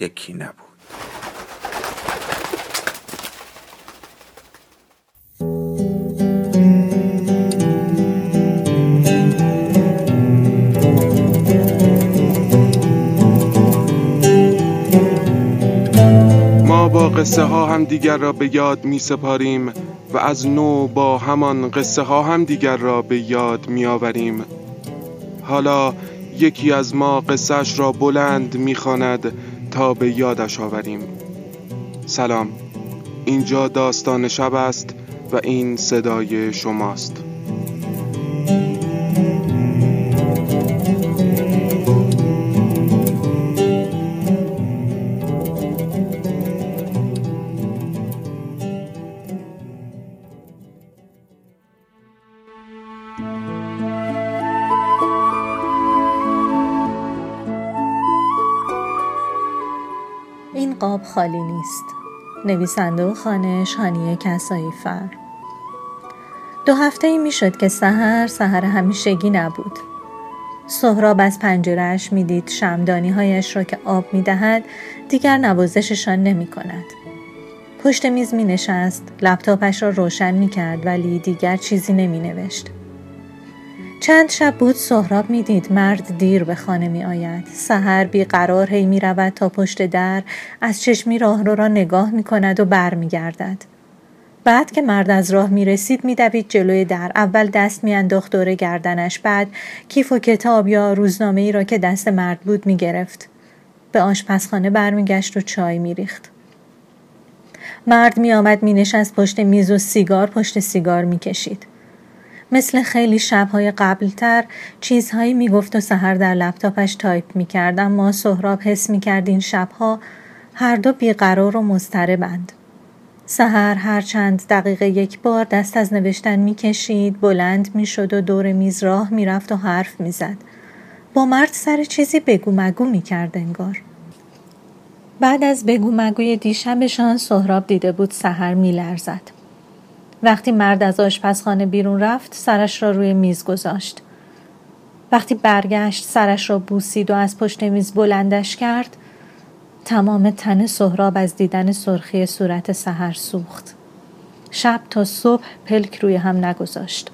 یکی نبود. ما با قصه ها هم دیگر را به یاد می سپاریم و از نو با همان قصه ها هم دیگر را به یاد می آوریم. حالا یکی از ما قصهش را بلند می خاند تا به یادش آوریم. سلام. اینجا داستان شب است و این صدای شماست. خالی نیست نویسنده و خانش هانیه کسایی فر دو هفته ای می شد که سهر سهر همیشگی نبود سهراب از پنجرهش می دید شمدانی هایش را که آب می دهد دیگر نوازششان نمی کند. پشت میز می نشست لپتاپش را روشن می کرد ولی دیگر چیزی نمی نوشت. چند شب بود سهراب می دید مرد دیر به خانه می آید. سهر بیقرار هی می رود تا پشت در از چشمی راهرو را نگاه می کند و بر می گردد. بعد که مرد از راه می رسید می دوید جلوی در اول دست می انداخت دور گردنش بعد کیف و کتاب یا روزنامه ای را که دست مرد بود می گرفت. به آشپزخانه برمیگشت و چای می ریخت. مرد می آمد می نشست پشت میز و سیگار پشت سیگار می کشید. مثل خیلی شبهای قبلتر چیزهایی می‌گفت و سحر در لپتاپش تایپ می‌کرد اما سهراب حس می‌کرد این شبها هر دو بیقرار و مضطربند. سهر هر چند دقیقه یک بار دست از نوشتن می‌کشید بلند می‌شد و دور میز راه می‌رفت و حرف می‌زد. با مرد سر چیزی بگو مگو می‌کرد انگار. بعد از بگو مگوی دیشبشان سهراب دیده بود سهر میلرزد. وقتی مرد از آشپزخانه بیرون رفت سرش را روی میز گذاشت. وقتی برگشت سرش را بوسید و از پشت میز بلندش کرد تمام تن سهراب از دیدن سرخی صورت سحر سوخت. شب تا صبح پلک روی هم نگذاشت.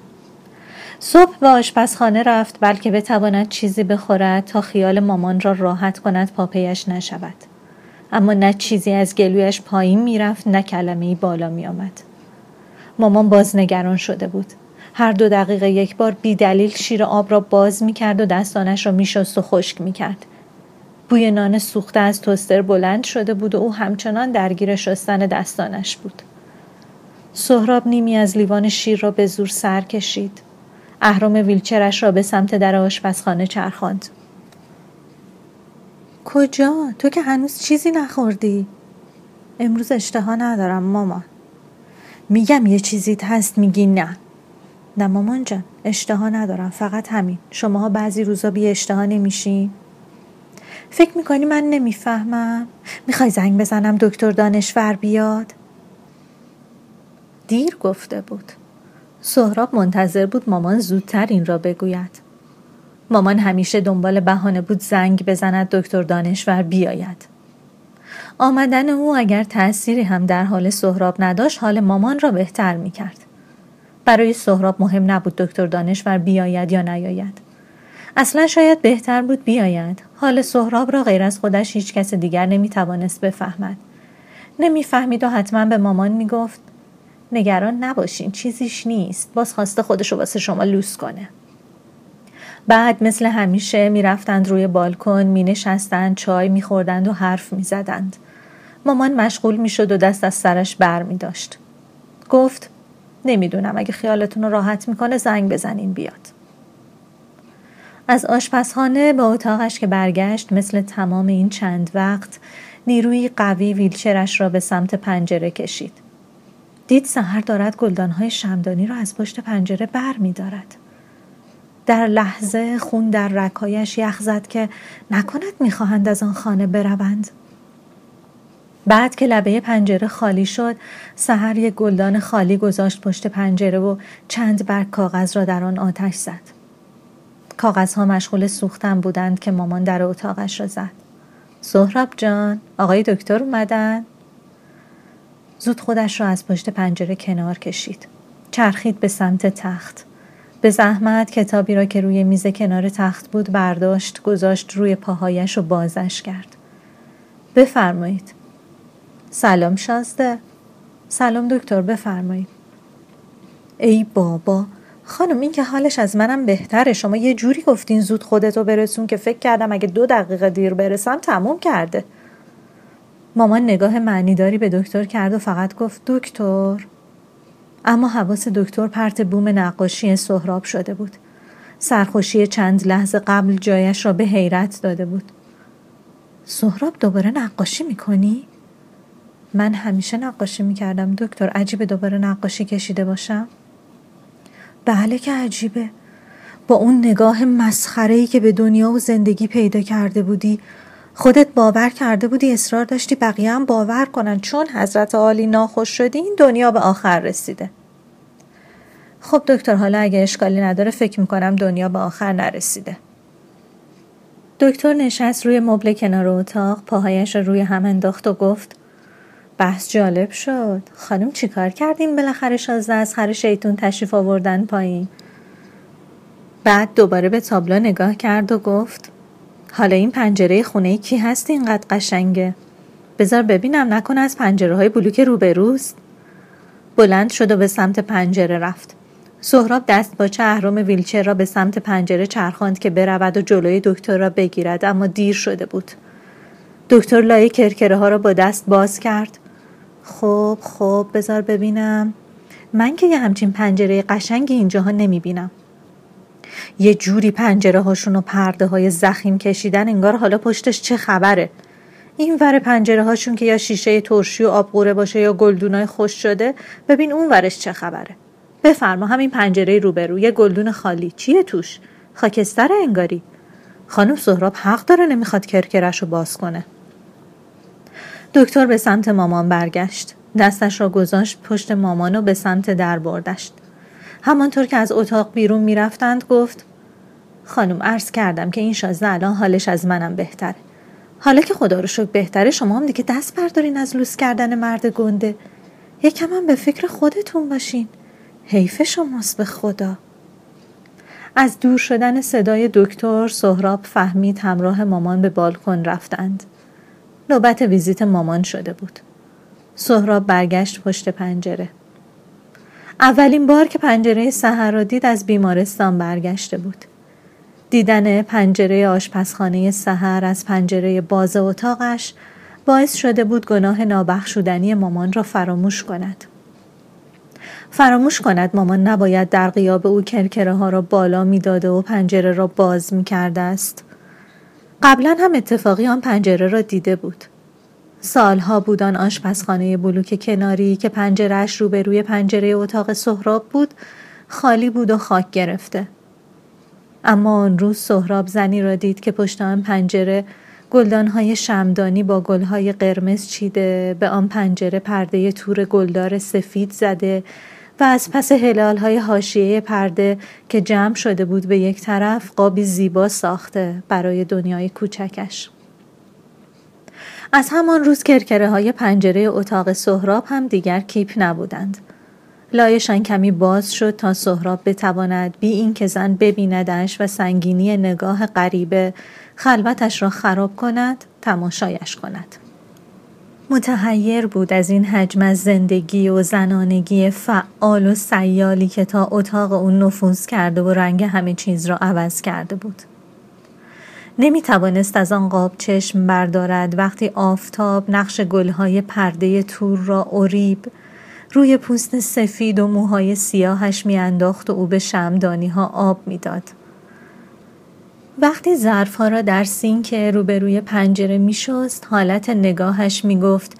صبح به آشپزخانه رفت بلکه بتواند چیزی بخورد تا خیال مامان را راحت کند پاپیش نشود. اما نه چیزی از گلویش پایین می‌رفت نه کلمه بالا میآمد. مامان بازنگران شده بود هر دو دقیقه یک بار بی دلیل شیر آب را باز می کرد و دستانش را می شست و خشک می کرد. بوی نان سوخته از توستر بلند شده بود و او همچنان درگیر شستن دستانش بود. سهراب نیمی از لیوان شیر را به زور سر کشید. اهرام ویلچرش را به سمت در آشپزخانه چرخاند کجا؟ تو که هنوز چیزی نخوردی؟ امروز اشتها ندارم مامان میگم یه چیزی هست میگی نه. نه مامان جان اشتها ندارم فقط همین. شماها بعضی روزا بی اشتها نمیشین. فکر می‌کنی من نمی‌فهمم؟ می‌خوای زنگ بزنم دکتر دانشور بیاد؟ دیر گفته بود. سهراب منتظر بود مامان زودتر این را بگوید. مامان همیشه دنبال بهانه بود زنگ بزند دکتر دانشور بیاید. آمدن او اگر تأثیری هم در حال سهراب نداشت حال مامان را بهتر می کرد. برای سهراب مهم نبود دکتر دانشور بیاید یا نیاید. اصلا شاید بهتر بود بیاید. حال سهراب را غیر از خودش هیچ کس دیگر نمی توانست بفهمد. نمی‌فهمید و حتما به مامان می گفت نگران نباشین چیزیش نیست باز خواسته خودشو واسه شما لوس کنه. بعد مثل همیشه می‌رفتند روی بالکن می نشستند چای می خوردند و حرف می زدند. مامان مشغول می شد و دست از سرش بر می داشت. گفت نمی‌دونم اگه خیالتون رو راحت می‌کنه زنگ بزنین بیاد. از آشپزخانه به اتاقش که برگشت مثل تمام این چند وقت نیروی قوی ویلچرش را به سمت پنجره کشید. دید سهر دارد گلدانهای شمدانی را از پشت پنجره بر می دارد. در لحظه خون در رکایش یخ زد که نکند می‌خواهند از آن خانه بروند. بعد که لبه پنجره خالی شد سهر یک گلدان خالی گذاشت پشت پنجره و چند برگ کاغذ را در آن آتش زد. کاغذها مشغول سوختن بودند که مامان در اتاقش را زد. سهراب جان آقای دکتر اومدن؟ زود خودش را از پشت پنجره کنار کشید. چرخید به سمت تخت. به زحمت کتابی را که روی میز کنار تخت بود برداشت گذاشت روی پاهایش و بازش کرد. بفرمایید. سلام شازده. سلام دکتر بفرمایید. ای بابا خانم این که حالش از منم بهتره. شما یه جوری گفتین زود خودتو برسون که فکر کردم اگه دو دقیقه دیر برسم تموم کرده. مامان نگاه معنیداری به دکتر کرد و فقط گفت دکتر؟ اما حواس دکتر پرت بوم نقاشی سهراب شده بود سرخوشی چند لحظه قبل جایش را به حیرت داده بود سهراب دوباره نقاشی می‌کنی؟ من همیشه نقاشی می‌کردم دکتر عجیبه دوباره نقاشی کشیده باشم؟ بله که عجیبه با اون نگاه مسخره که به دنیا و زندگی پیدا کرده بودی خودت باور کرده بودی اصرار داشتی بقیه هم باور کنن. چون حضرت عالی ناخوش شدی این دنیا به آخر رسیده. خب دکتر حالا اگه اشکالی نداره فکر می‌کنم دنیا به آخر نرسیده. دکتر نشست روی مبل کنار اتاق پاهایش روی هم انداخت و گفت بحث جالب شد. خانم چیکار کردیم بالاخره شازده از خر شیطون تشریف آوردن پایین؟ بعد دوباره به تابلو نگاه کرد و گفت حالا این پنجره خونه کی هست اینقدر قشنگه؟ بذار ببینم نکنه از پنجره های بلوک روبروست بلند شد و به سمت پنجره رفت. سهراب دست با اهرام ویلچر را به سمت پنجره چرخاند که برود و جلوی دکتر را بگیرد اما دیر شده بود. دکتر لای کرکره ها را با دست باز کرد. خب خب بذار ببینم. من که یه همچین پنجره قشنگی اینجاها نمی بینم یه جوری پنجره هاشون و پرده های زخیم کشیدن انگار حالا پشتش چه خبره؟ این ور پنجره هاشون که یا شیشه ترشی و آبقوره باشه یا گلدونای خوش شده ببین اون ورش چه خبره؟ بفرما همین پنجره روبرو یه گلدون خالی. چیه توش؟ خاکستر انگاری. خانم سهراب حق داره نمی‌خواد کرکرش رو باز کنه. دکتر به سمت مامان برگشت. دستش را گذاشت پشت مامان و به سمت در بردشت. همانطور که از اتاق بیرون می‌رفتند گفت خانم عرض کردم که این شازده الان حالش از منم بهتره. حالا که خدا رو شکر بهتره شما هم دیگه دست بردارین از لوس کردن مرد گنده. یکم هم به فکر خودتون باشین. حیف شماست به خدا. از دور شدن صدای دکتر سهراب فهمید همراه مامان به بالکن رفتند. نوبت ویزیت مامان شده بود. سهراب برگشت پشت پنجره. اولین بار که پنجره سهر را دید از بیمارستان برگشته بود دیدن پنجره آشپزخانه سهر از پنجره باز اتاقش باعث شده بود گناه نابخشودنی مامان را فراموش کند فراموش کند مامان نباید در قیاب او کرکره ها را بالا می‌داده و پنجره را باز می کرده است. قبلا هم اتفاقی آن پنجره را دیده بود. سالها بود آن آشپزخانه بلوک کناری که پنجرهش روبروی پنجره اتاق سهراب بود خالی بود و خاک گرفته. اما آن روز سهراب زنی را دید که پشت آن پنجره گلدانهای شمدانی با گلهای قرمز چیده به آن پنجره پرده تور گلدار سفید زده و از پس هلال های حاشیه پرده که جمع شده بود به یک طرف قابی زیبا ساخته برای دنیای کوچکش. از همان روز کرکره های پنجره اتاق سهراب هم دیگر کیپ نبودند. لایشان کمی باز شد تا سهراب بتواند بی این که زن ببیندش و سنگینی نگاه غریبه خلوتش را خراب کند تماشایش کند. متحیر بود از این حجم از زندگی و زنانگی فعال و سیالی که تا اتاق اون نفوذ کرده و رنگ همه چیز را عوض کرده بود. نمی توانست از آن قاب چشم بردارد وقتی آفتاب نقش گلهای پرده تور را اوریب روی پوست سفید و موهای سیاهش میانداخت و او به شمدانی ها آب می‌داد. وقتی ظرفها را در سینک روبروی پنجره میشست حالت نگاهش می‌گفت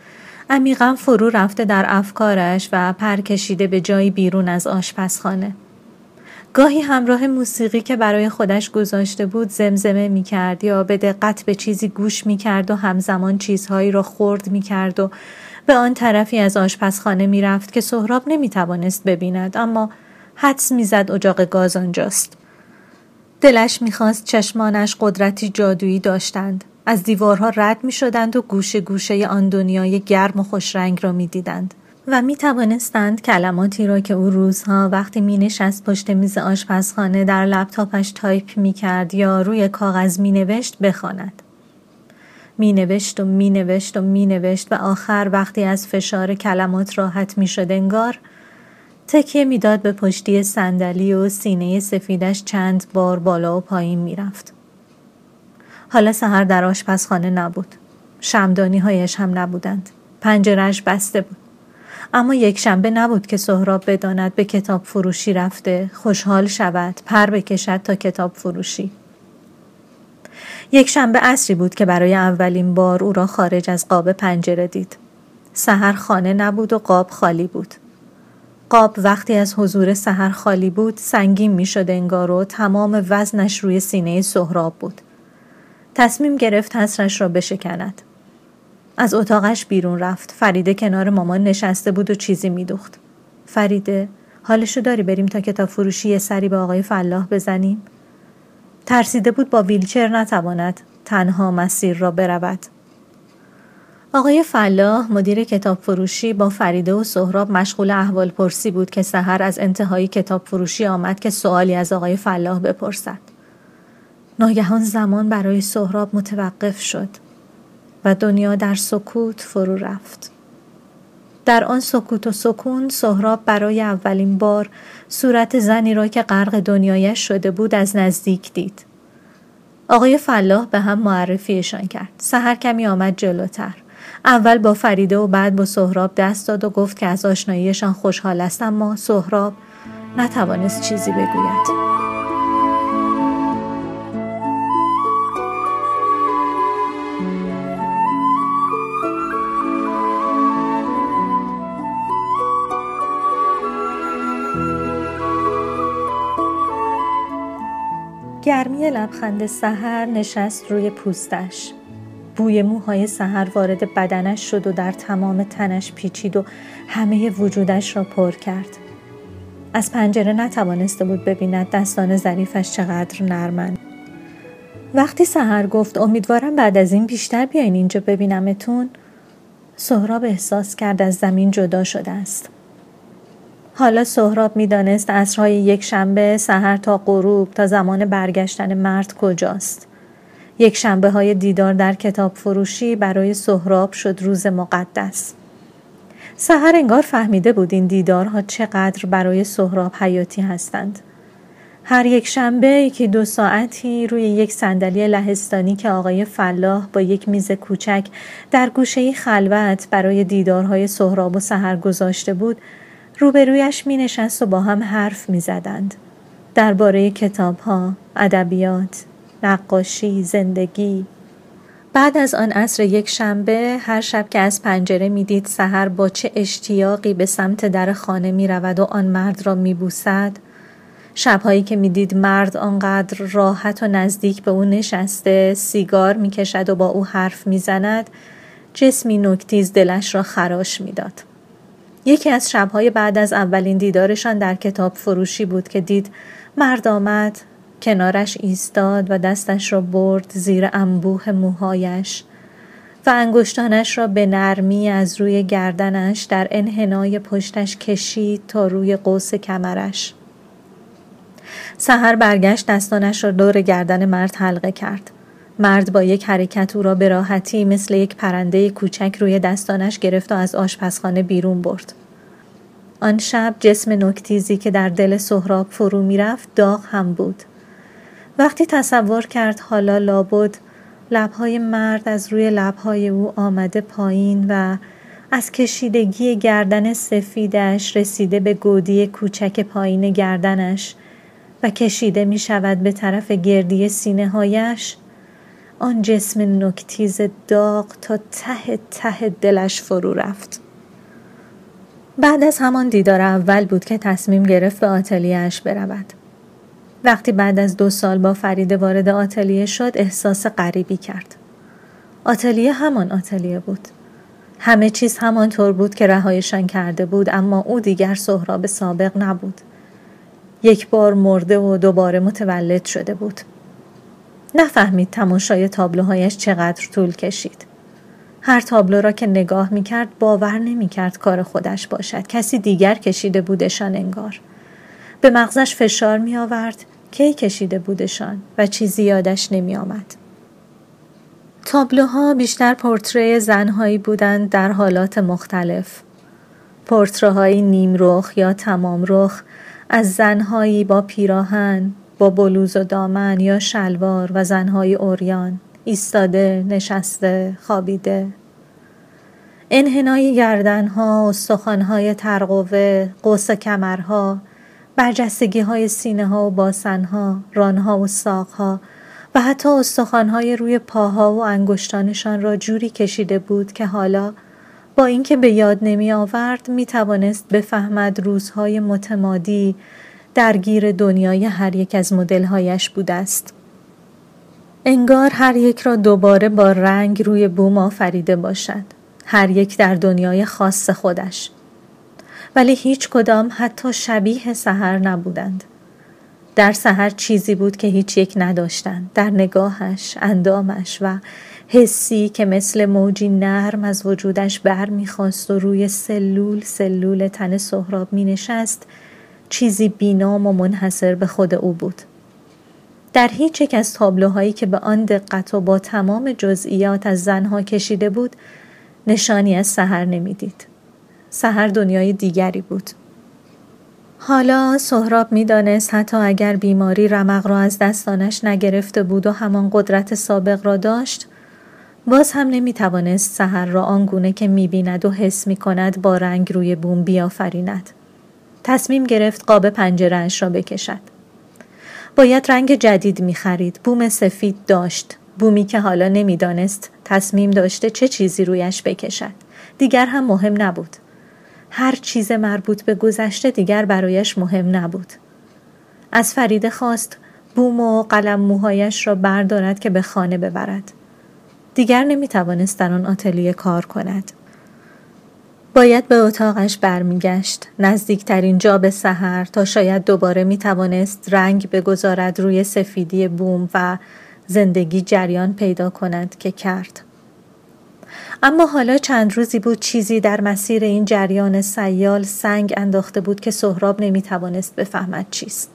عمیقا فرو رفته در افکارش و پر کشیده به جایی بیرون از آشپزخانه گاهی همراه موسیقی که برای خودش گذاشته بود زمزمه می کرد یا به دقت به چیزی گوش می کرد و همزمان چیزهایی را خورد می کرد و به آن طرفی از آشپزخانه می رفت که سهراب نمی توانست ببیند اما حدس می زد اجاق گاز آنجاست. دلش می‌خواست چشمانش قدرتی جادویی داشتند. از دیوارها رد می شدند و گوشه گوشه آن دنیای گرم و خوشرنگ را می دیدند. و می توانستند کلماتی را که او روزها وقتی می نشست پشت میز آشپزخانه در لپتاپش تایپ می کرد یا روی کاغذ می نوشت بخواند. می نوشت و می نوشت و می نوشت و آخر وقتی از فشار کلمات راحت می شد انگار تکیه می‌داد به پشتی صندلی و سینه سفیدش چند بار بالا و پایین می‌رفت. حالا سحر در آشپزخانه نبود. شمدانی هایش هم نبودند. پنجرش بسته بود. اما یک شنبه نبود که سهراب بداند به کتاب فروشی رفته. خوشحال شود. پر بکشد تا کتاب فروشی یک شنبه اصری بود که برای اولین بار او را خارج از قاب پنجره دید. سهر خانه نبود و قاب خالی بود. قاب وقتی از حضور سهر خالی بود سنگین می شد انگار و تمام وزنش روی سینه سهراب بود. تصمیم گرفت حسرش را بشکند. از اتاقش بیرون رفت. فریده کنار مامان نشسته بود و چیزی میدوخت. فریده حالشو داری بریم تا کتاب فروشی یه سری به آقای فلاح بزنیم؟ ترسیده بود با ویلچر نتواند تنها مسیر را برود. آقای فلاح مدیر کتاب فروشی با فریده و سهراب مشغول احوال پرسی بود که سحر از انتهای کتاب فروشی آمد که سوالی از آقای فلاح بپرسد. ناگهان زمان برای سهراب متوقف شد و دنیا در سکوت فرو رفت. در آن سکوت و سکون سهراب برای اولین بار صورت زنی را که غرق دنیایش شده بود از نزدیک دید. آقای فلاح به هم معرفیشان کرد. سهر کمی آمد جلوتر. اول با فریده و بعد با سهراب دست داد و گفت که از آشناییشان خوشحال است اما سهراب نتوانست چیزی بگوید گرمی لبخند سحر نشست روی پوستش بوی موهای سحر وارد بدنش شد و در تمام تنش پیچید و همه وجودش را پر کرد. از پنجره نتوانسته بود ببیند دستان ظریفش چقدر نرمند. وقتی سحر گفت امیدوارم بعد از این بیشتر بیاین اینجا ببینمتون سهراب احساس کرد از زمین جدا شده است. حالا سهراب می‌دانست عصرهای یک شنبه سحر تا غروب تا زمان برگشتن مرد کجاست. یک شنبه های دیدار در کتاب فروشی برای سهراب شد روز مقدس. سهر انگار فهمیده بود این دیدارها چقدر برای سهراب حیاتی هستند. هر یک شنبه یکی دو ساعتی روی یک صندلی لهستانی که آقای فلاح با یک میز کوچک در گوشه خلوت برای دیدارهای سهراب و سهر گذاشته بود روبرویش می نشست و با هم حرف می زدند. درباره کتاب ها، ادبیات، نقاشی، زندگی. بعد از آن عصر یک شنبه هر شب که از پنجره می‌دید سحر با چه اشتیاقی به سمت در خانه می رود و آن مرد را می بوسد شبهایی که می‌دید مرد آنقدر راحت و نزدیک به او نشسته سیگار می‌کشد و با او حرف می‌زند جسمی نکتیز دلش را خراش می‌داد یکی از شبهای بعد از اولین دیدارشان در کتاب فروشی بود که دید مرد آمد کنارش ایستاد و دستش را برد زیر انبوه موهایش و انگشتانش را به نرمی از روی گردنش در انحنای پشتش کشید تا روی قوس کمرش. سهر برگشت دستانش را دور گردن مرد حلقه کرد. مرد با یک حرکت او را به راحتی مثل یک پرنده کوچک روی دستانش گرفت و از آشپزخانه بیرون برد. آن شب جسم نکتیزی که در دل سهراب فرو می‌رفت داغ هم بود. وقتی تصور کرد حالا لابد لبهای مرد از روی لبهای او آمده پایین و از کشیدگی گردن سفیدش رسیده به گودی کوچک پایین گردنش و کشیده می شود به طرف گردی سینه هایش آن جسم نکتیز داغ تا ته ته دلش فرو رفت. بعد از همان دیدار اول بود که تصمیم گرفت به آتلیهش برود. وقتی بعد از دو سال با فریده وارد آتلیه شد احساس غریبی کرد. آتلیه همان آتلیه بود. همه چیز همانطور بود که رهایشان کرده بود اما او دیگر سهراب سابق نبود. یک بار مرده و دوباره متولد شده بود. نفهمید تماشای تابلوهایش چقدر طول کشید. هر تابلو را که نگاه می کرد باور نمی کرد کار خودش باشد. کسی دیگر کشیده بودشان انگار. به مغزش فشار می آورد کی کشیده بودشان و چیزی یادش نمی آمد تابلوها بیشتر پورتری زنهایی بودند در حالات مختلف. پورترهایی نیم رخ یا تمام رخ از زنهایی با پیراهن با بلوز و دامن یا شلوار و زنهای اوریان ایستاده نشسته خوابیده. انحنای گردنها استخوانهای ترقوه قوس کمرها برجستگی های سینه ها و باسنها رانها و ساقها و حتی استخوانهای روی پاها و انگشتانشان را جوری کشیده بود که حالا با اینکه به یاد نمی آورد می توانست بفهمد روزهای متمادی درگیر دنیای هر یک از مدلهایش بوده است. انگار هر یک را دوباره با رنگ روی بوم آفریده باشد. هر یک در دنیای خاص خودش. ولی هیچ کدام حتی شبیه سهر نبودند. در سهر چیزی بود که هیچ یک نداشتند. در نگاهش، اندامش و حسی که مثل موجی نرم از وجودش بر می‌خواست و روی سلول سلول تن سهراب می نشست چیزی بینام و منحصر به خود او بود. در هیچ یک از تابلوهایی که به آن دقت و با تمام جزئیات از زنها کشیده بود نشانی از سهر نمی‌دید. سهر دنیای دیگری بود. حالا سهراب می‌دانست حتی اگر بیماری رمق را از دستانش نگرفته بود و همان قدرت سابق را داشت باز هم نمی توانست سهر را آنگونه که می بیند و حس می کند با رنگ روی بوم بیافریند. تصمیم گرفت قاب پنجرهش را بکشد. باید رنگ جدید می خرید. بوم سفید داشت. بومی که حالا نمی‌دانست تصمیم داشته چه چیزی رویش بکشد. دیگر هم مهم نبود. هر چیز مربوط به گذشته دیگر برایش مهم نبود. از فریده خواست بوم و قلم موهایش را بردارد که به خانه ببرد. دیگر نمی توانست در آن آتلیه کار کند. باید به اتاقش برمیگشت نزدیکترین جا به سحر تا شاید دوباره می توانست رنگ بگذارد روی سفیدی بوم و زندگی جریان پیدا کند که کرد. اما حالا چند روزی بود چیزی در مسیر این جریان سیال سنگ انداخته بود که سهراب نمی توانست بفهمد چیست.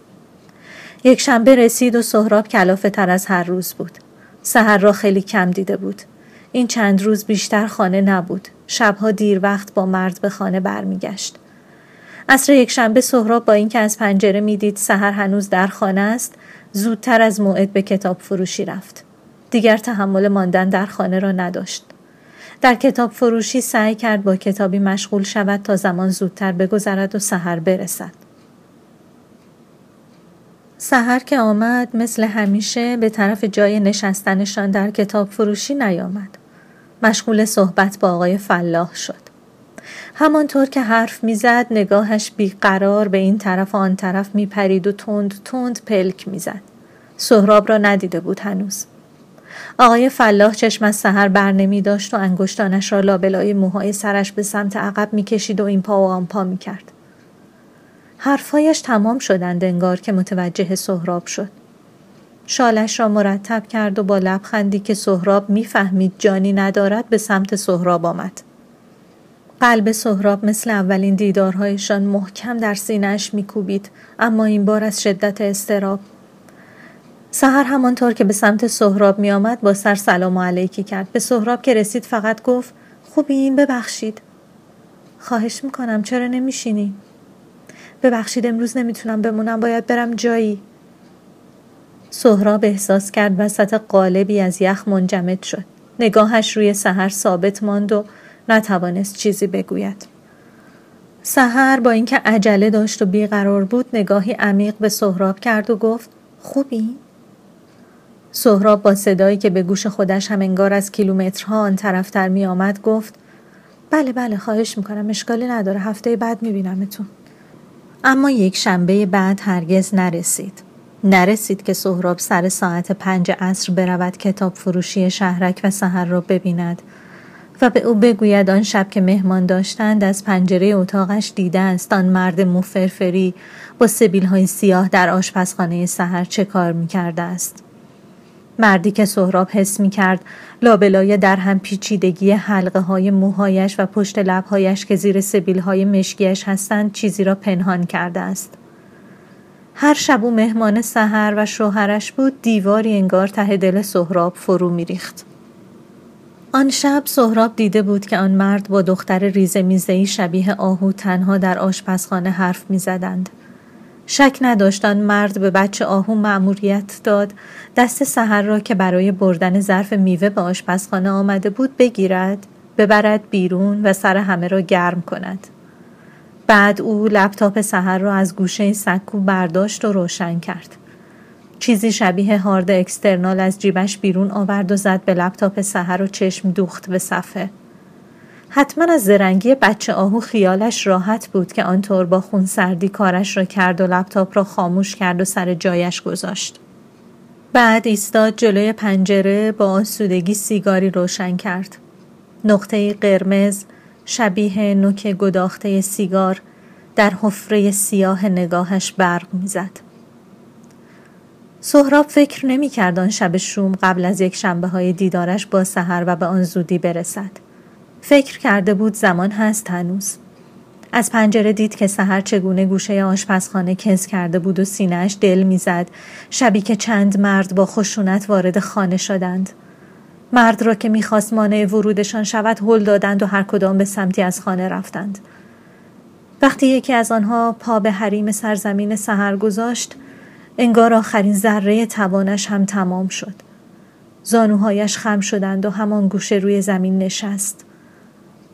یک شنبه رسید و سهراب کلافه تر از هر روز بود. سهر را خیلی کم دیده بود. این چند روز بیشتر خانه نبود. شبها دیر وقت با مرد به خانه برمیگشت. عصر یک شنبه سهراب با اینکه از پنجره می‌دید سهر هنوز در خانه است زودتر از موعد به کتاب فروشی رفت. دیگر تحمل ماندن در خانه را نداشت. در کتاب فروشی سعی کرد با کتابی مشغول شود تا زمان زودتر بگذرد و سحر برسد. سحر که آمد مثل همیشه به طرف جای نشستنشان در کتاب فروشی نیامد. مشغول صحبت با آقای فلاح شد. همانطور که حرف می‌زد نگاهش بیقرار به این طرف و آن طرف میپرید و تند تند پلک می‌زد. سهراب را ندیده بود هنوز. آقای فلاح چشم از سهر بر نمی داشت و انگشتانش را لابلای موهای سرش به سمت عقب می‌کشید و این پا و آن پا می‌کرد. حرفهایش تمام شدند انگار که متوجه سهراب شد. شالش را مرتب کرد و با لبخندی که سهراب می‌فهمید جانی ندارد به سمت سهراب آمد. قلب سهراب مثل اولین دیدارهایشان محکم در سینهش میکوبید اما این بار از شدت استراب سهر همانطور که به سمت سهراب می آمد با سر سلام علیکی کرد به سهراب که رسید فقط گفت خوبین ببخشید خواهش می‌کنم چرا نمیشینی؟ ببخشید امروز نمی‌تونم بمونم باید برم جایی سهراب احساس کرد وسط قالبی از یخ منجمد شد. نگاهش روی سهر ثابت ماند و نتوانست چیزی بگوید. سهر با اینکه عجله داشت و بیقرار بود نگاهی عمیق به سهراب کرد و گفت خوبی؟ سهراب با صدایی که به گوش خودش هم انگار از کیلومترها آن طرفتر می آمد گفت بله بله خواهش می‌کنم اشکالی نداره هفته بعد میبینمتون. اما یک شنبه بعد هرگز نرسید. نرسید که سهراب سر ساعت پنج عصر برود کتاب فروشی شهرک و سهر را ببیند و به او بگوید آن شب که مهمان داشتند از پنجره اتاقش دیده است آن مرد موفرفری با سبیل های سیاه در آشپزخانه سهر چه کار می کرده است. مردی که سهراب حس می کرد لابلای در هم پیچیدگی حلقه های موهایش و پشت لبهایش که زیر سبیل های مشکیش هستند چیزی را پنهان کرده است. هر شب او مهمان سهر و شوهرش بود دیواری انگار ته دل سهراب فرو میریخت. آن شب سهراب دیده بود که آن مرد با دختر ریزه میزهی شبیه آهو تنها در آشپزخانه حرف می‌زدند. شک نداشت مرد به بچه آهو مأموریت داد دست سهر را که برای بردن ظرف میوه به آشپزخانه آمده بود بگیرد ببرد بیرون و سر همه را گرم کند بعد او لپتاپ سهر را از گوشه سکو برداشت و روشن کرد چیزی شبیه هارد اکسترنال از جیبش بیرون آورد و زد به لپتاپ سهر و چشم دوخت به صفحه حتما از زرنگی بچه آهو خیالش راحت بود که آنطور با خون سردی کارش را کرد و لپتاپ را خاموش کرد و سر جایش گذاشت. بعد ایستاد جلوی پنجره با آسودگی سیگاری روشن کرد. نقطه قرمز شبیه نوک گداخته سیگار در حفره سیاه نگاهش برق می‌زد. سهراب فکر نمی آن شب شوم قبل از یک شنبه های دیدارش با سحر و به آن زودی برسد. فکر کرده بود زمان هست هنوز. از پنجره دید که سهر چگونه گوشه آشپزخانه کز کرده بود و سینهش دل می‌زد شبی که چند مرد با خشونت وارد خانه شدند مرد را که می‌خواست مانع ورودشان شود هل دادند و هر کدام به سمتی از خانه رفتند. وقتی یکی از آنها پا به حریم سرزمین سهر گذاشت انگار آخرین ذره توانش هم تمام شد. زانوهایش خم شدند و همان گوشه روی زمین نشست.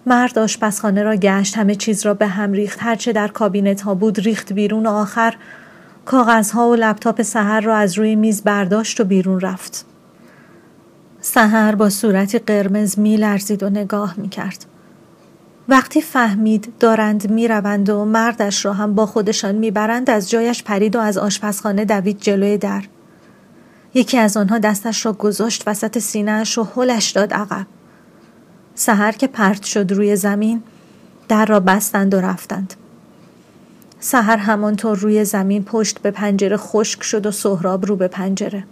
مرد آشپزخانه را گشت همه چیز را به هم ریخت. هرچه در کابینت ها بود ریخت بیرون. و آخر کاغذها و لپتاپ سهر را از روی میز برداشت و بیرون رفت. سهر با صورتی قرمز می لرزید و نگاه می کرد. وقتی فهمید دارند می روند و مردش را هم با خودشان می برند از جایش پرید و از آشپزخانه دوید جلوی در. یکی از آنها دستش را گذاشت وسط سینهش و هلش داد عقب. سهر که پرت شد روی زمین در را بستند و رفتند سهر همانطور روی زمین پشت به پنجره خشک شد و سهراب رو به پنجره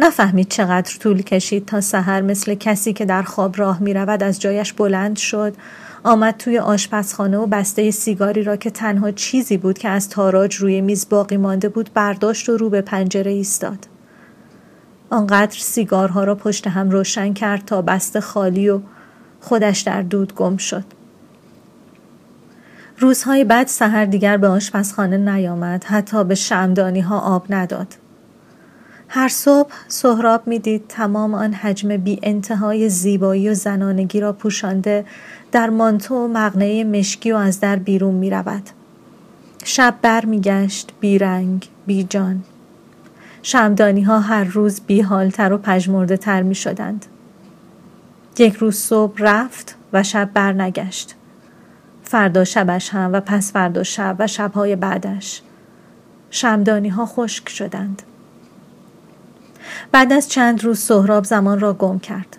نفهمید چقدر طول کشید تا سهر مثل کسی که در خواب راه می رود از جایش بلند شد آمد توی آشپزخانه و بسته سیگاری را که تنها چیزی بود که از تاراج روی میز باقی مانده بود برداشت و رو به پنجره ایستاد. آنقدر سیگارها را پشت هم روشن کرد تا بسته خالی و خودش در دود گم شد. روزهای بعد سهر دیگر به آشپزخانه نیامد حتی به شمدانی ها آب نداد. هر صبح سهراب می‌دید تمام آن حجم بی انتهای زیبایی و زنانگی را پوشانده در مانتو و مغنه مشکی و از در بیرون می رود. شب بر می گشت بی رنگ بی جان شمدانی ها هر روز بی حالتر و پژمرده تر می شدند. یک روز صبح رفت و شب بر نگشت. فردا شبش هم و پس فردا شب و شبهای بعدش. شمدانی ها خشک شدند. بعد از چند روز سهراب زمان را گم کرد.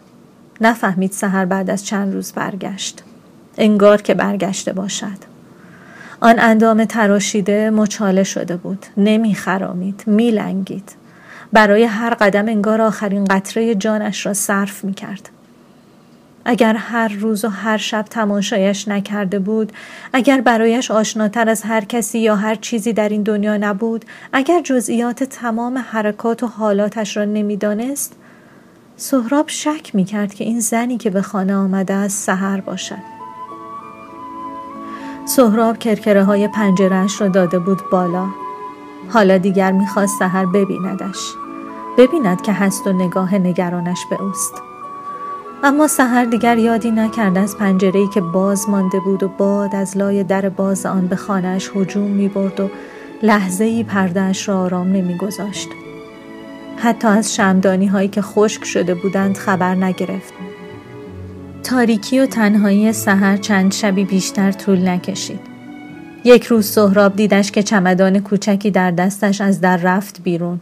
نفهمید سهر بعد از چند روز برگشت. انگار که برگشته باشد. آن اندام تراشیده مچاله شده بود. نمی خرامید. می لنگید. برای هر قدم انگار آخرین قطره جانش را صرف می کرد. اگر هر روز و هر شب تماشایش نکرده بود اگر برایش آشناتر از هر کسی یا هر چیزی در این دنیا نبود اگر جزئیات تمام حرکات و حالاتش را نمی‌دانست سهراب شک می کرد که این زنی که به خانه آمده است سهر باشد. سهراب کرکره های پنجرهش را داده بود بالا. حالا دیگر می‌خواست سهر ببیندش. ببیند که هست و نگاه نگرانش به اوست. اما سحر دیگر یادی نکرد از پنجره‌ای که باز مانده بود و باد از لای در باز آن به خانهاش هجوم می برد و لحظه ای پردهش را آرام نمی گذاشت. حتی از شمدانی هایی که خشک شده بودند خبر نگرفت. تاریکی و تنهایی سحر چند شبی بیشتر طول نکشید. یک روز سهراب دیدش که چمدان کوچکی در دستش از در رفت بیرون.